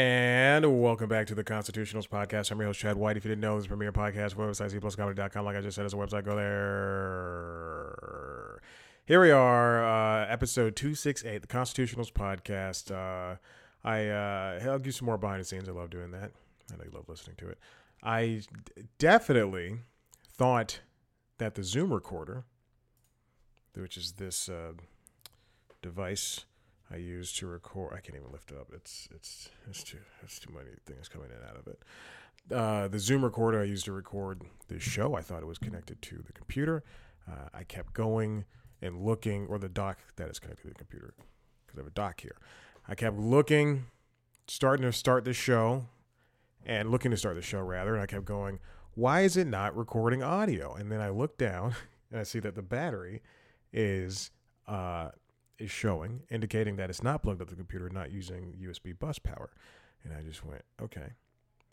And welcome back to the Constitutionals Podcast. I'm your host, Chad White. If you didn't know, this is premier podcast, website, cpluscomedy.com. Like I just said, it's a website. Go there. Here we are, uh, episode 268, the Constitutionals Podcast. Uh, I, uh, I'll give you some more behind the scenes. I love doing that. And I love listening to it. I definitely thought that the Zoom recorder, which is this uh, device I use to record. I can't even lift it up. It's it's it's too it's too many things coming in out of it. Uh, the Zoom recorder I used to record this show. I thought it was connected to the computer. Uh, I kept going and looking, or the dock that is connected to the computer, because I have a dock here. I kept looking, starting to start the show, and looking to start the show rather, and I kept going. Why is it not recording audio? And then I look down and I see that the battery is uh, is showing, indicating that it's not plugged up to the computer, not using USB bus power. And I just went, okay.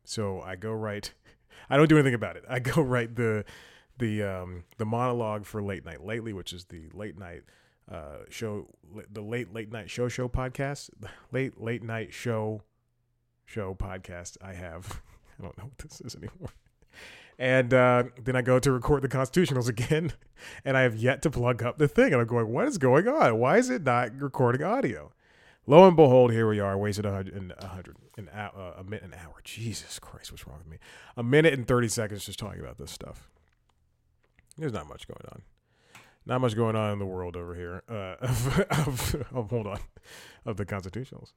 So I go write. I don't do anything about it. I go write the the um, the monologue for late night lately, which is the late night uh, show, the late late night show show podcast, late late night show show podcast. I have. I don't know what this is anymore. And uh, then I go to record the constitutionals again, and I have yet to plug up the thing. And I'm going, what is going on? Why is it not recording audio? Lo and behold, here we are, wasted a hundred, a hundred, an hour, uh, a minute, an hour. Jesus Christ, what's wrong with me? A minute and thirty seconds just talking about this stuff. There's not much going on. Not much going on in the world over here. Uh, of, of, of, hold on, of the constitutionals.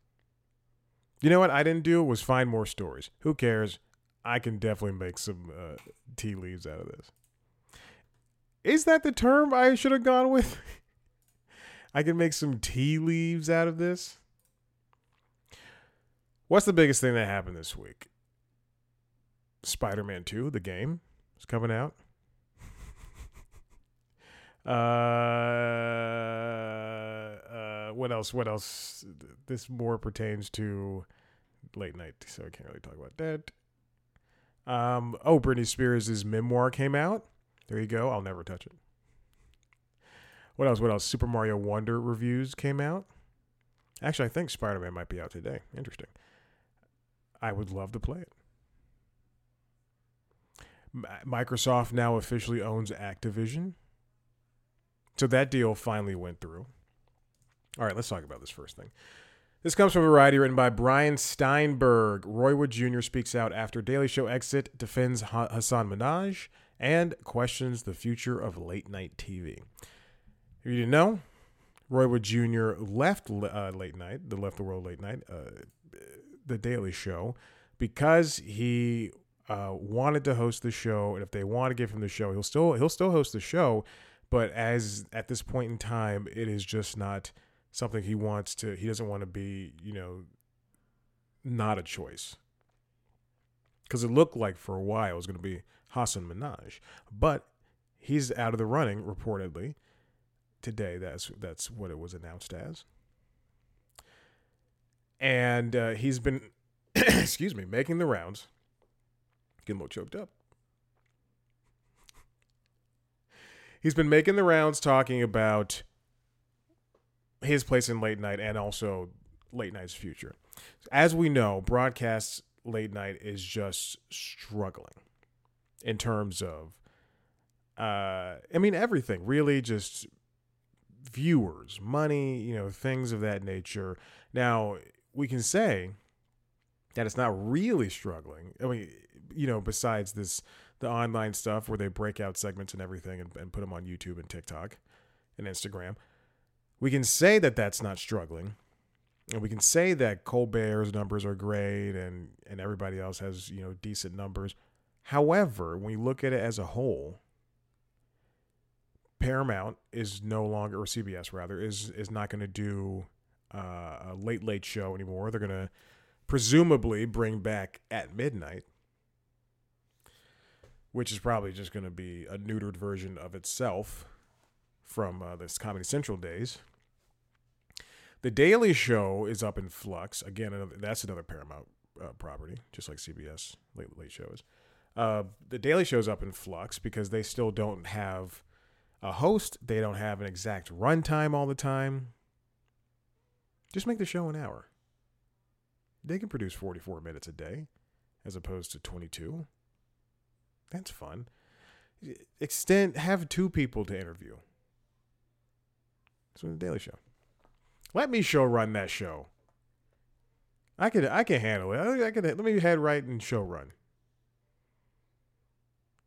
You know what I didn't do was find more stories. Who cares? I can definitely make some uh, tea leaves out of this. Is that the term I should have gone with? I can make some tea leaves out of this. What's the biggest thing that happened this week? Spider Man 2, the game, is coming out. uh, uh, what else? What else? This more pertains to late night, so I can't really talk about that. Um, oh, Britney Spears' memoir came out. There you go. I'll never touch it. What else? What else? Super Mario Wonder reviews came out. Actually, I think Spider Man might be out today. Interesting. I would love to play it. Microsoft now officially owns Activision. So that deal finally went through. All right, let's talk about this first thing. This comes from a Variety, written by Brian Steinberg. Roy Wood Jr. speaks out after Daily Show exit, defends Hasan Minhaj, and questions the future of late night TV. If you didn't know, Roy Wood Jr. left uh, late night, the left the world late night, uh, the Daily Show, because he uh, wanted to host the show, and if they want to give him the show, he'll still he'll still host the show. But as at this point in time, it is just not something he wants to he doesn't want to be you know not a choice. Because it looked like for a while it was going to be Hasan Minhaj but he's out of the running reportedly today. That's that's what it was announced as. And uh, he's been excuse me making the rounds getting a little choked up. He's been making the rounds talking about his place in late night and also late night's future. As we know, broadcast late night is just struggling in terms of uh I mean everything, really just viewers, money, you know, things of that nature. Now, we can say that it's not really struggling. I mean, you know, besides this the online stuff where they break out segments and everything and, and put them on YouTube and TikTok and Instagram we can say that that's not struggling. And we can say that Colbert's numbers are great and, and everybody else has, you know, decent numbers. However, when you look at it as a whole, Paramount is no longer, or CBS rather, is is not going to do uh, a late late show anymore. They're going to presumably bring back at midnight, which is probably just going to be a neutered version of itself from uh, this Comedy Central days. The Daily Show is up in flux. Again, another, that's another Paramount uh, property, just like CBS Late Late Shows. Uh, the Daily Show's up in flux because they still don't have a host. They don't have an exact runtime all the time. Just make the show an hour. they can produce 44 minutes a day as opposed to 22. That's fun. Extend have two people to interview. It's the Daily Show. Let me show run that show. I can I can handle it. I, I can let me head right and show run.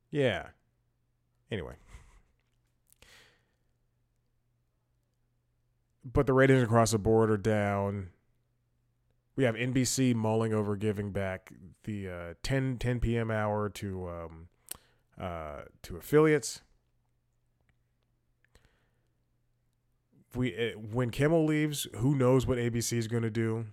Yeah. Anyway. But the ratings across the board are down. We have NBC mulling over giving back the uh, 10, 10 p.m. hour to um, uh, to affiliates. We uh, when Kimmel leaves, who knows what ABC is going to do?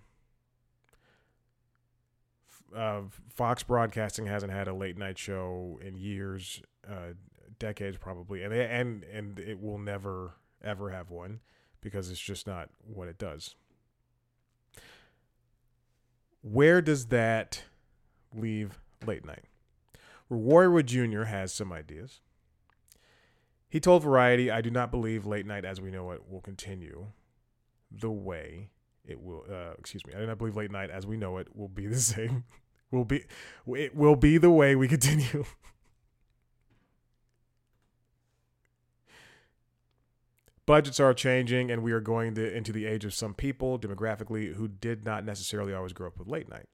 Uh, Fox Broadcasting hasn't had a late night show in years, uh, decades probably, and and and it will never ever have one because it's just not what it does. Where does that leave late night? Roy Wood Jr. has some ideas. He told Variety, I do not believe late night as we know it will continue the way it will uh, excuse me. I do not believe late night as we know it will be the same. will be it will be the way we continue. budgets are changing and we are going to, into the age of some people demographically who did not necessarily always grow up with late night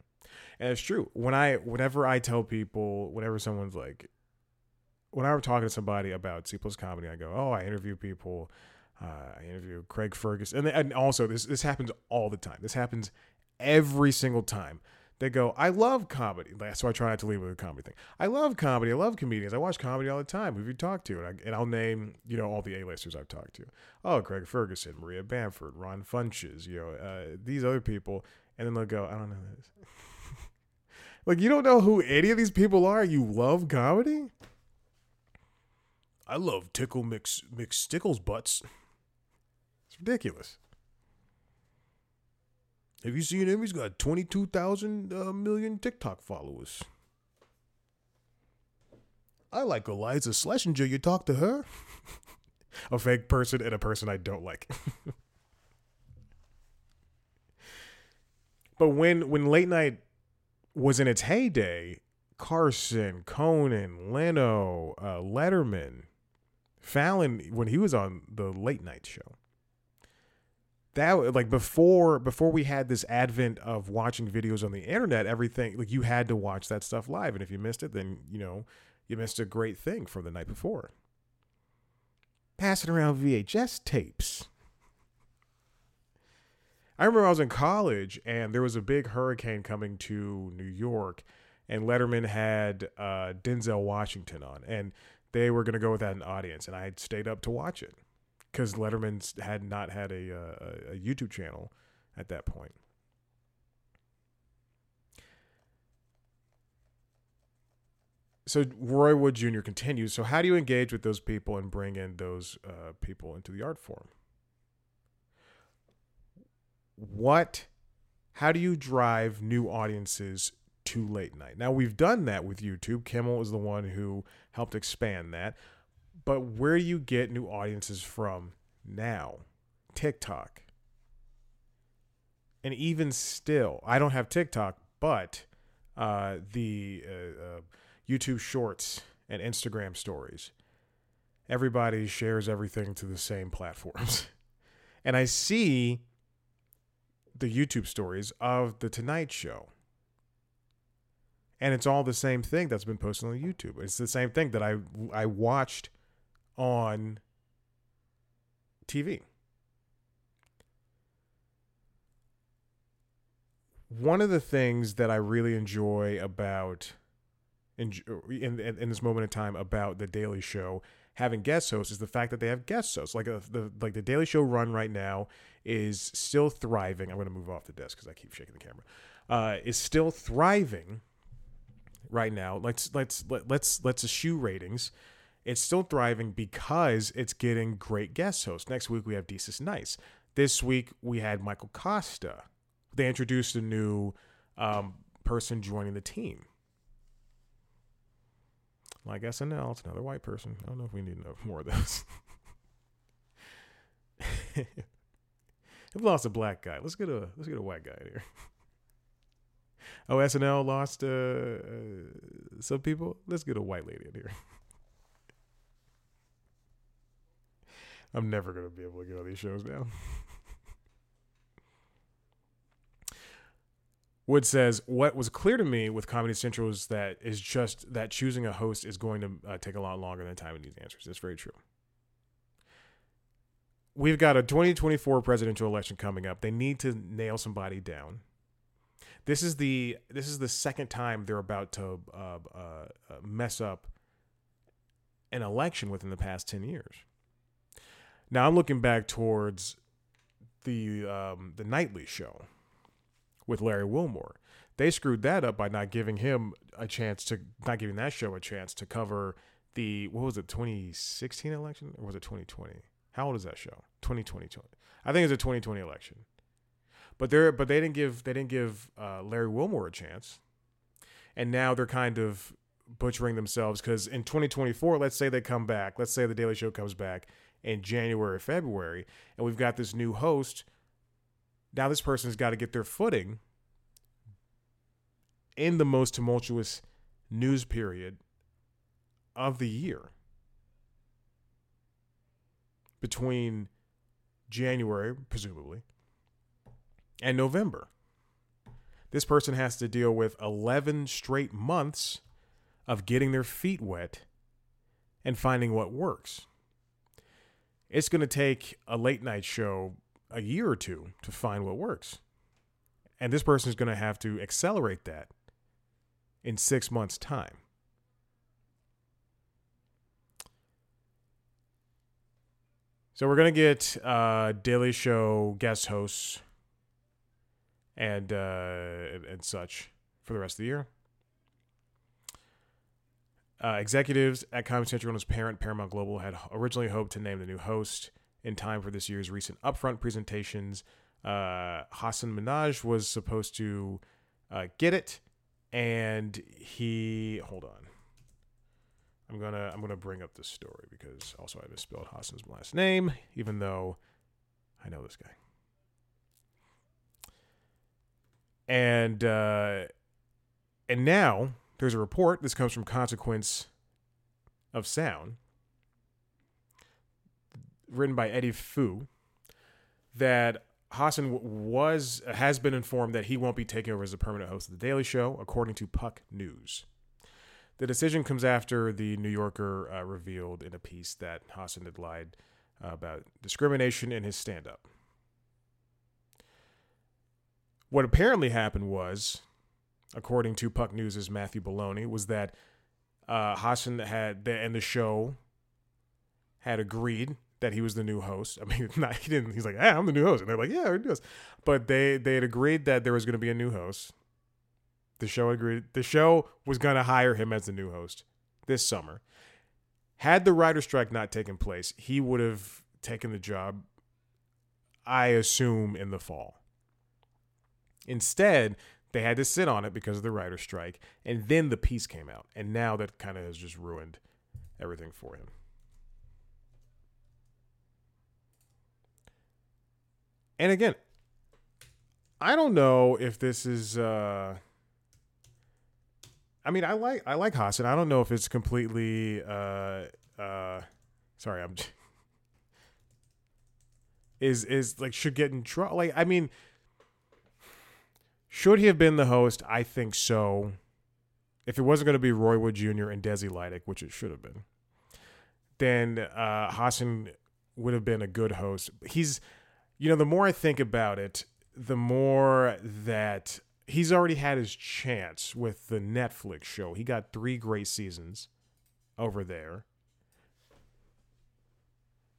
and it's true when i whenever i tell people whenever someone's like when i were talking to somebody about c plus comedy i go oh i interview people uh, i interview craig ferguson and, and also this this happens all the time this happens every single time they go, I love comedy. That's why I try not to leave with a comedy thing. I love comedy. I love comedians. I watch comedy all the time. Who have you talked to? And, I, will name, you know, all the A-listers I've talked to. Oh, Craig Ferguson, Maria Bamford, Ron Funches, you know, uh, these other people. And then they'll go, I don't know this. like, you don't know who any of these people are? You love comedy? I love Tickle Mix, mix stickles Butts. It's ridiculous. Have you seen him? He's got 22,000 uh, million TikTok followers. I like Iliza Shlesinger. You talk to her? a fake person and a person I don't like. but when when late night was in its heyday, Carson, Conan, Leno, uh, Letterman, Fallon, when he was on the late night show, that like before before we had this advent of watching videos on the internet everything like you had to watch that stuff live. And if you missed it then you know you missed a great thing from the night before. Passing around vhs tapes. I remember i was in college and there was a big hurricane coming to new york and letterman had uh, denzel washington on. And they were going to go without an audience and i had stayed up to watch it because Letterman had not had a, uh, a YouTube channel at that point. So Roy Wood Jr. continues. So how do you engage with those people and bring in those uh, people into the art form? What? How do you drive new audiences to late night? Now we've done that with YouTube. Kimmel is the one who helped expand that. But where do you get new audiences from now? TikTok. And even still, I don't have TikTok, but uh, the uh, uh, YouTube Shorts and Instagram Stories, everybody shares everything to the same platforms. and I see the YouTube stories of the Tonight Show. And it's all the same thing that's been posted on YouTube. It's the same thing that I I watched on TV. One of the things that I really enjoy about in, in, in this moment in time about the Daily Show having guest hosts is the fact that they have guest hosts. Like uh, the like the Daily Show run right now is still thriving. I'm going to move off the desk because I keep shaking the camera. Uh, is still thriving right now. Let's let's let, let's let's eschew ratings it's still thriving because it's getting great guest hosts. Next week we have Desus Nice. This week we had Michael Kosta. They introduced a new um, person joining the team. Like SNL, it's another white person. I don't know if we need more of this. I've lost a black guy. Let's get a let's get a white guy here. Oh, SNL lost uh, uh, some people. Let's get a white lady in here. I'm never gonna be able to get on these shows now. Wood says, "What was clear to me with Comedy Central is that is just that choosing a host is going to uh, take a lot longer than time in these answers. That's very true. We've got a 2024 presidential election coming up. They need to nail somebody down. This is the this is the second time they're about to uh, uh, uh mess up an election within the past 10 years. Now I'm looking back towards the um, the nightly show." with Larry Wilmore. They screwed that up by not giving him a chance to not giving that show a chance to cover the what was it 2016 election or was it 2020? How old is that show? 2020. I think it's a 2020 election. But they're but they didn't give they didn't give uh, Larry Wilmore a chance, and now they're kind of butchering themselves because in 2024, let's say they come back, let's say the Daily Show comes back in January, February, and we've got this new host now this person's got to get their footing in the most tumultuous news period of the year. Between January, presumably, and November. This person has to deal with 11 straight months of getting their feet wet and finding what works. It's going to take a late night show a year or two to find what works. And this person is going to have to accelerate that in six months' time. So we're gonna get uh, Daily Show guest hosts and uh, and, such for the rest of the year. Uh, executives at Comedy Central and his parent Paramount Global had originally hoped to name the new host in time for this year's recent upfront presentations. Uh, Hasan Minhaj was supposed to uh, get it, and he hold on. I'm gonna I'm gonna bring up this story because also I misspelled Hasan's last name, even though I know this guy. And uh, and now there's a report. This comes from Consequence of Sound written by Eddie Fu, that Hasan was has been informed that he won't be taking over as a permanent host of the Daily Show, according to Puck News. The decision comes after the New Yorker uh, revealed in a piece that Hasan had lied about discrimination in his stand-up. What apparently happened was, according to Puck News' Matthew Belloni, was that uh, Hasan had the, and the show had agreed that he was the new host. I mean, not, he didn't. He's like, "Hey, I'm the new host," and they're like, "Yeah, we're new host." But they they had agreed that there was going to be a new host. The show agreed. The show was going to hire him as the new host this summer. Had the writer strike not taken place, he would have taken the job. I assume in the fall. Instead, they had to sit on it because of the writer strike, and then the piece came out, and now that kind of has just ruined everything for him. and again, I don't know if this is. Uh, I mean, I like I like Hasan. I don't know if it's completely. Uh, uh, sorry, I'm. Is is like should get in trouble? Like I mean, should he have been the host? I think so. If it wasn't going to be Roy Wood Jr. and Desi Lydic, which it should have been, then uh, Hasan would have been a good host. He's you know, the more I think about it, the more that he's already had his chance with the Netflix show. He got three great seasons over there.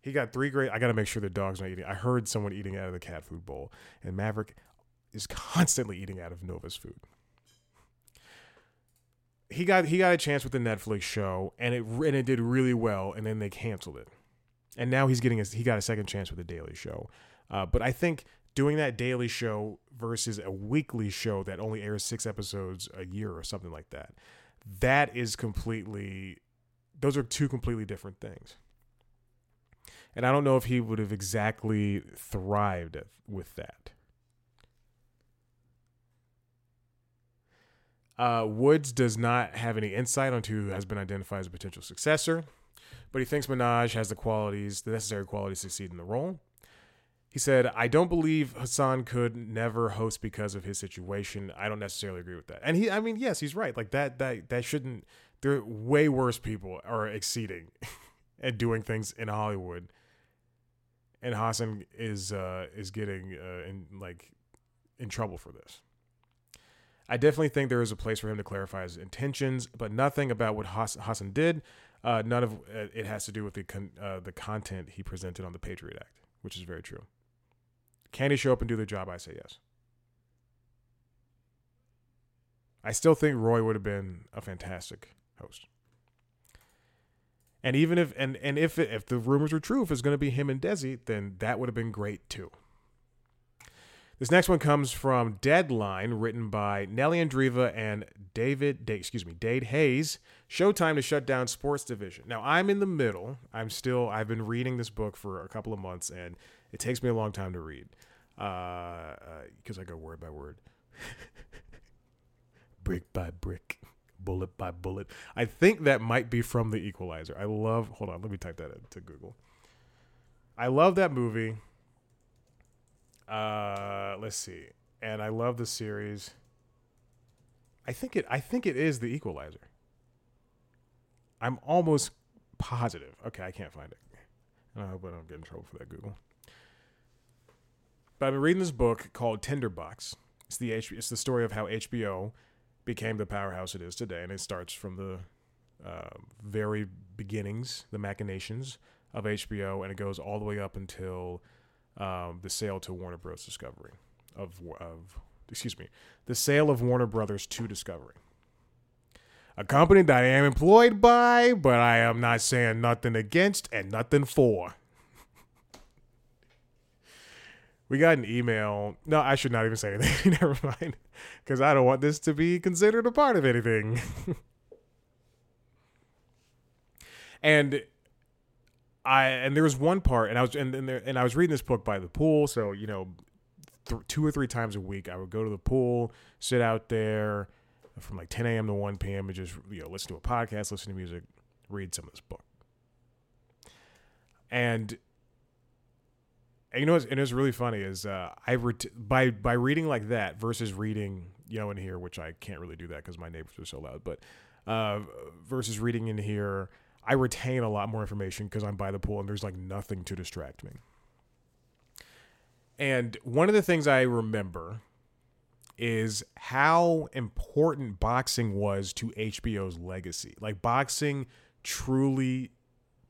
He got three great. I got to make sure the dog's not eating. I heard someone eating out of the cat food bowl, and Maverick is constantly eating out of Nova's food. He got he got a chance with the Netflix show, and it and it did really well, and then they canceled it, and now he's getting a, he got a second chance with the Daily Show. Uh, but I think doing that daily show versus a weekly show that only airs six episodes a year or something like that, that is completely, those are two completely different things. And I don't know if he would have exactly thrived with that. Uh, Woods does not have any insight onto who has been identified as a potential successor, but he thinks Minhaj has the qualities, the necessary qualities to succeed in the role. He said, I don't believe Hasan could never host because of his situation. I don't necessarily agree with that. And he I mean, yes, he's right. Like that that that shouldn't there way worse people are exceeding and doing things in Hollywood. And Hasan is uh is getting uh in like in trouble for this. I definitely think there is a place for him to clarify his intentions, but nothing about what Hasan did. Uh, none of it has to do with the con- uh, the content he presented on the Patriot Act, which is very true. Can he show up and do the job? I say yes. I still think Roy would have been a fantastic host. And even if and and if if the rumors were true, if it's going to be him and Desi, then that would have been great too. This next one comes from Deadline, written by Nellie Andreeva and David, excuse me, Dade Hayes. Showtime to shut down sports division. Now I'm in the middle. I'm still. I've been reading this book for a couple of months, and it takes me a long time to read because uh, uh, I go word by word, brick by brick, bullet by bullet. I think that might be from The Equalizer. I love. Hold on, let me type that into Google. I love that movie. Uh, let's see. And I love the series. I think it. I think it is The Equalizer. I'm almost positive. Okay, I can't find it. And I hope I don't get in trouble for that Google. But I've been reading this book called Tinderbox. It's the H- it's the story of how HBO became the powerhouse it is today, and it starts from the uh, very beginnings, the machinations of HBO, and it goes all the way up until um, the sale to Warner Bros. Discovery of of excuse me, the sale of Warner Brothers to Discovery. A company that I am employed by, but I am not saying nothing against and nothing for. we got an email. No, I should not even say anything. Never mind. Because I don't want this to be considered a part of anything. and I and there was one part, and I was and and, there, and I was reading this book by the pool, so you know, th- two or three times a week, I would go to the pool, sit out there from like 10 a.m. to 1 p.m. and just you know listen to a podcast, listen to music, read some of this book, and. And you know, what's, and it's really funny is uh, I ret- by by reading like that versus reading you know in here, which I can't really do that because my neighbors are so loud. But uh, versus reading in here, I retain a lot more information because I'm by the pool and there's like nothing to distract me. And one of the things I remember is how important boxing was to HBO's legacy. Like boxing truly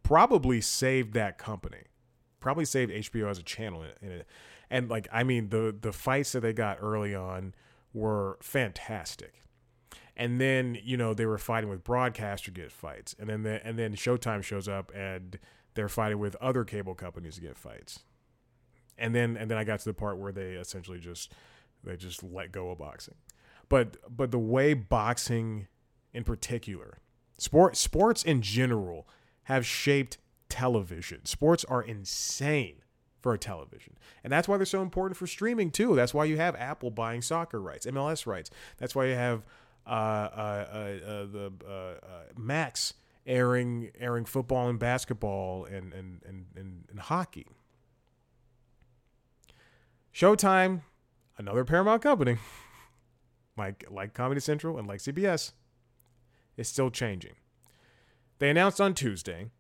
probably saved that company. Probably saved HBO as a channel in it. And like I mean the the fights that they got early on were fantastic and then you know they were fighting with broadcaster to get fights, and then the, and then Showtime shows up and they're fighting with other cable companies to get fights, and then and then I got to the part where they essentially just they just let go of boxing, but but the way boxing in particular, sport sports in general have shaped television. Sports are insane for a television. And that's why they're so important for streaming too. That's why you have Apple buying soccer rights, MLS rights. That's why you have Uh, uh, uh, the Max airing airing football and basketball and and and, and, and hockey. Showtime, another Paramount company, like like Comedy Central and like CBS, is still changing. They announced on Tuesday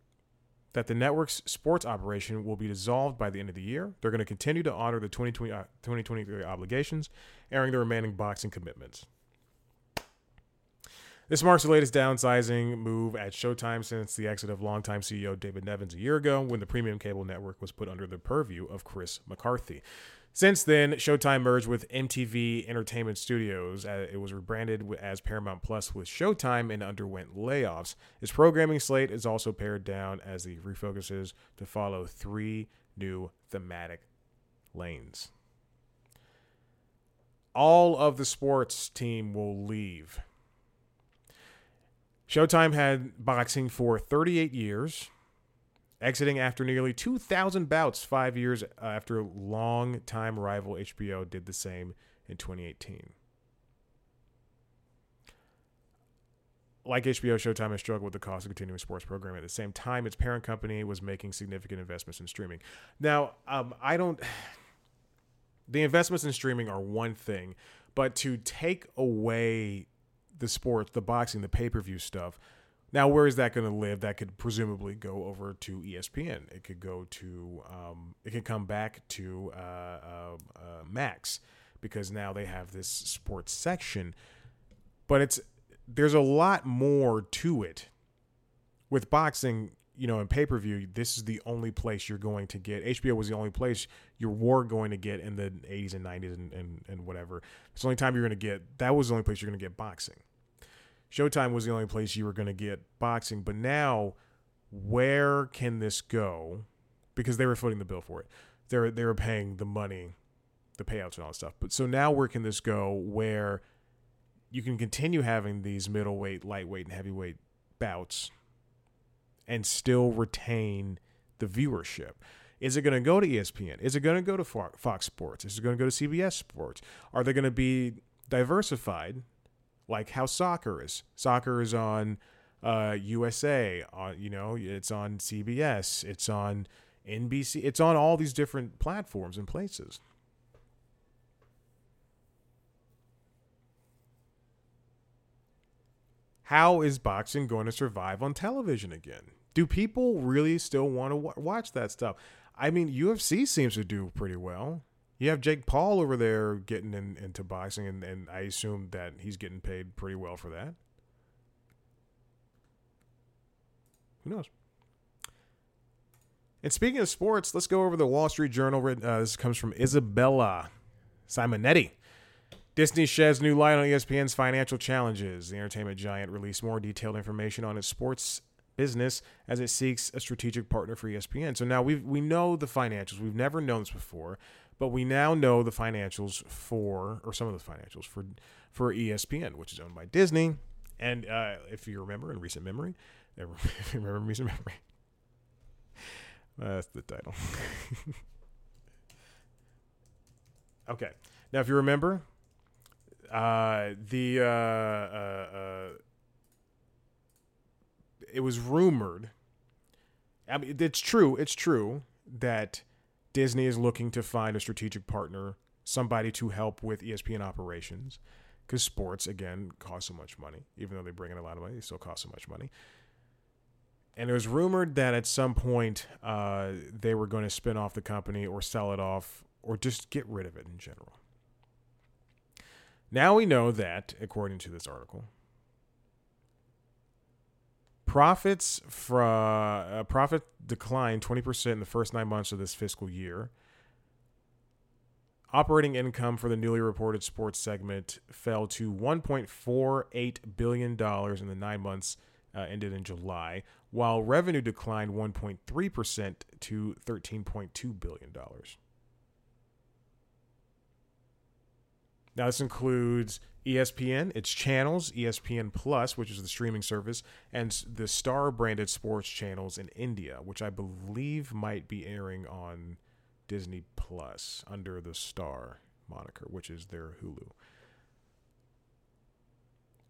that the network's sports operation will be dissolved by the end of the year. They're going to continue to honor the 2020, uh, 2023 obligations, airing the remaining boxing commitments. This marks the latest downsizing move at Showtime since the exit of longtime CEO David Nevins a year ago when the premium cable network was put under the purview of Chris McCarthy. Since then, Showtime merged with MTV Entertainment Studios. Uh, it was rebranded as Paramount Plus with Showtime and underwent layoffs. Its programming slate is also pared down as it refocuses to follow three new thematic lanes. All of the sports team will leave Showtime had boxing for 38 years, exiting after nearly 2,000 bouts five years after long-time rival HBO did the same in 2018. like HBO, Showtime has struggled with the cost of continuing sports programming. At the same time, its parent company was making significant investments in streaming. Now, um, I don't. The investments in streaming are one thing, but to take away the sports, the boxing, the pay per view stuff, now where is that going to live? That could presumably go over to ESPN. It could go to. Um, it could come back to uh, uh, uh, Max because now they have this sports section. But it's there's a lot more to it. With boxing, you know, in pay per view, this is the only place you're going to get. HBO was the only place you were going to get in the 80s and 90s and, and, and whatever. It's the only time you're going to get, that was the only place you're going to get boxing. Showtime was the only place you were going to get boxing. But now, where can this go? Because they were footing the bill for it. They're, they were paying the money, the payouts and all that stuff. But so now, where can this go where you can continue having these middleweight, lightweight, and heavyweight bouts and still retain the viewership? Is it going to go to ESPN? Is it going to go to Fox Sports? Is it going to go to CBS Sports? Are they going to be diversified like how soccer is? Soccer is on uh, USA, on you know, it's on CBS, it's on NBC, it's on all these different platforms and places. How is boxing going to survive on television again? Do people really still want to watch that stuff? I mean, UFC seems to do pretty well. You have Jake Paul over there getting in, into boxing, and, and I assume that he's getting paid pretty well for that. Who knows? And speaking of sports, let's go over the Wall Street Journal. Uh, this comes from Isabella Simonetti. Disney sheds new light on ESPN's financial challenges. The entertainment giant released more detailed information on its sports business as it seeks a strategic partner for ESPN. So now we we know the financials. We've never known this before, but we now know the financials for or some of the financials for for ESPN, which is owned by Disney. And uh, if you remember in recent memory, if you remember recent memory, that's the title. okay, now if you remember, uh, the uh, uh, uh, it was rumored. I mean, it's true. It's true that Disney is looking to find a strategic partner, somebody to help with ESPN operations, because sports again cost so much money. Even though they bring in a lot of money, they still cost so much money. And it was rumored that at some point uh, they were going to spin off the company or sell it off or just get rid of it in general. Now we know that, according to this article, profits from uh, profit declined 20% in the first 9 months of this fiscal year. Operating income for the newly reported sports segment fell to 1.48 billion dollars in the 9 months uh, ended in July, while revenue declined 1.3% to 13.2 billion Now, this includes ESPN, its channels, ESPN Plus, which is the streaming service, and the Star branded sports channels in India, which I believe might be airing on Disney Plus under the Star moniker, which is their Hulu.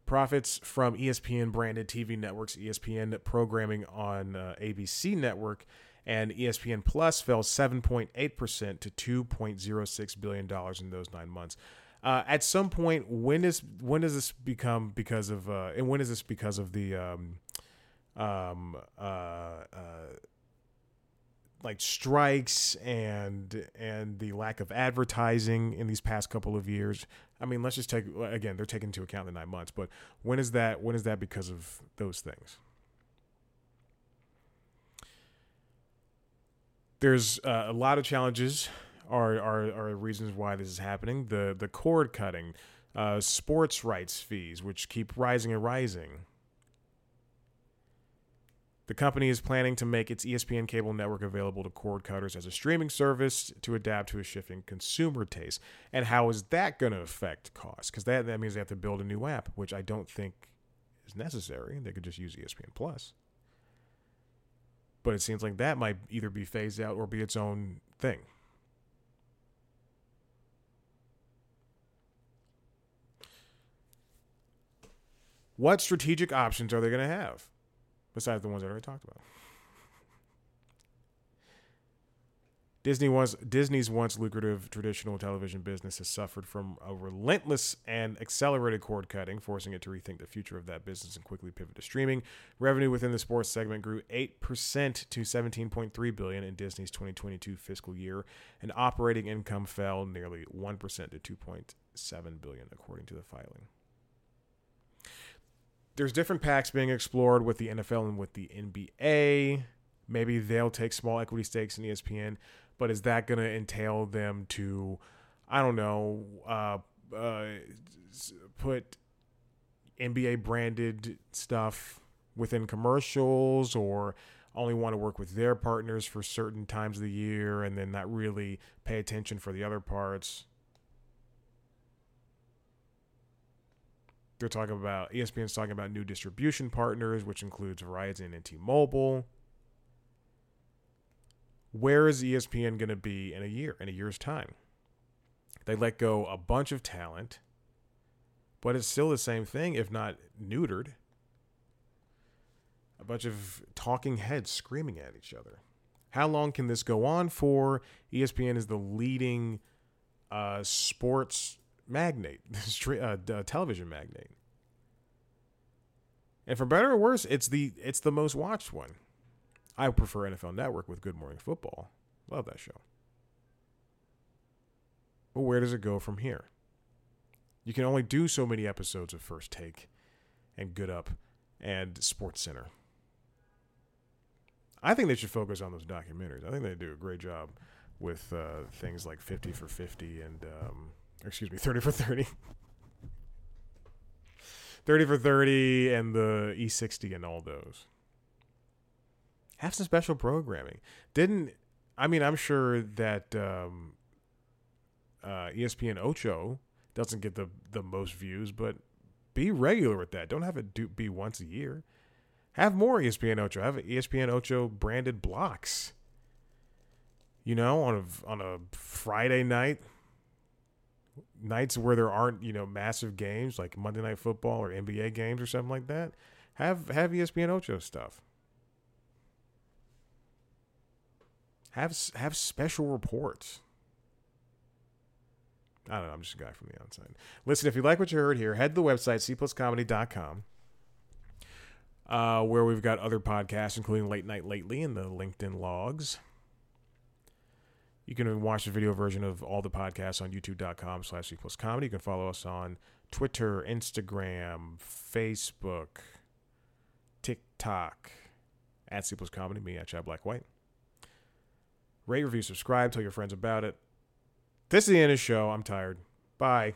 Profits from ESPN branded TV networks, ESPN programming on uh, ABC Network, and ESPN Plus fell 7.8% to $2.06 billion in those nine months. Uh, at some point, when is when does this become because of uh, and when is this because of the um, um, uh, uh, like strikes and and the lack of advertising in these past couple of years? I mean, let's just take again. They're taking into account the nine months, but when is that? When is that because of those things? There's uh, a lot of challenges are are, are reasons why this is happening. The the cord cutting, uh, sports rights fees, which keep rising and rising. The company is planning to make its ESPN cable network available to cord cutters as a streaming service to adapt to a shifting consumer taste. And how is that going to affect costs? Because that, that means they have to build a new app, which I don't think is necessary. They could just use ESPN Plus. But it seems like that might either be phased out or be its own thing. What strategic options are they going to have besides the ones I already talked about? Disney was Disney's once lucrative traditional television business has suffered from a relentless and accelerated cord cutting, forcing it to rethink the future of that business and quickly pivot to streaming. Revenue within the sports segment grew 8% to 17.3 billion in Disney's 2022 fiscal year, and operating income fell nearly 1% to 2.7 billion according to the filing. There's different packs being explored with the NFL and with the NBA. Maybe they'll take small equity stakes in ESPN but is that going to entail them to, I don't know, uh, uh, put NBA branded stuff within commercials or only want to work with their partners for certain times of the year and then not really pay attention for the other parts? They're talking about ESPN's talking about new distribution partners, which includes Verizon and T-Mobile where is ESPN going to be in a year, in a year's time? They let go a bunch of talent, but it's still the same thing, if not neutered. A bunch of talking heads screaming at each other. How long can this go on for? ESPN is the leading uh, sports magnate, uh, television magnate. And for better or worse, it's the it's the most watched one. I prefer NFL Network with Good Morning Football. Love that show. But where does it go from here? You can only do so many episodes of First Take and Get Up and Sports Center. I think they should focus on those documentaries. I think they do a great job with uh, things like 50 for 50 and, um, excuse me, 30 for 30. 30 for 30 and the E60 and all those have some special programming. Didn't I mean? I'm sure that um, uh, ESPN Ocho doesn't get the the most views, but be regular with that. Don't have it do, be once a year. Have more ESPN Ocho. Have ESPN Ocho branded blocks. You know, on a on a Friday night, nights where there aren't you know massive games like Monday Night Football or NBA games or something like that. Have have ESPN Ocho stuff. Have have special reports. I don't know. I'm just a guy from the outside. Listen, if you like what you heard here, head to the website, cpluscomedy.com, uh, where we've got other podcasts, including Late Night Lately and the LinkedIn logs. You can watch the video version of all the podcasts on youtube.com slash cpluscomedy. You can follow us on Twitter, Instagram, Facebook, TikTok, at cpluscomedy, me at Chad Black White. Rate, review, subscribe, tell your friends about it. This is the end of the show. I'm tired. Bye.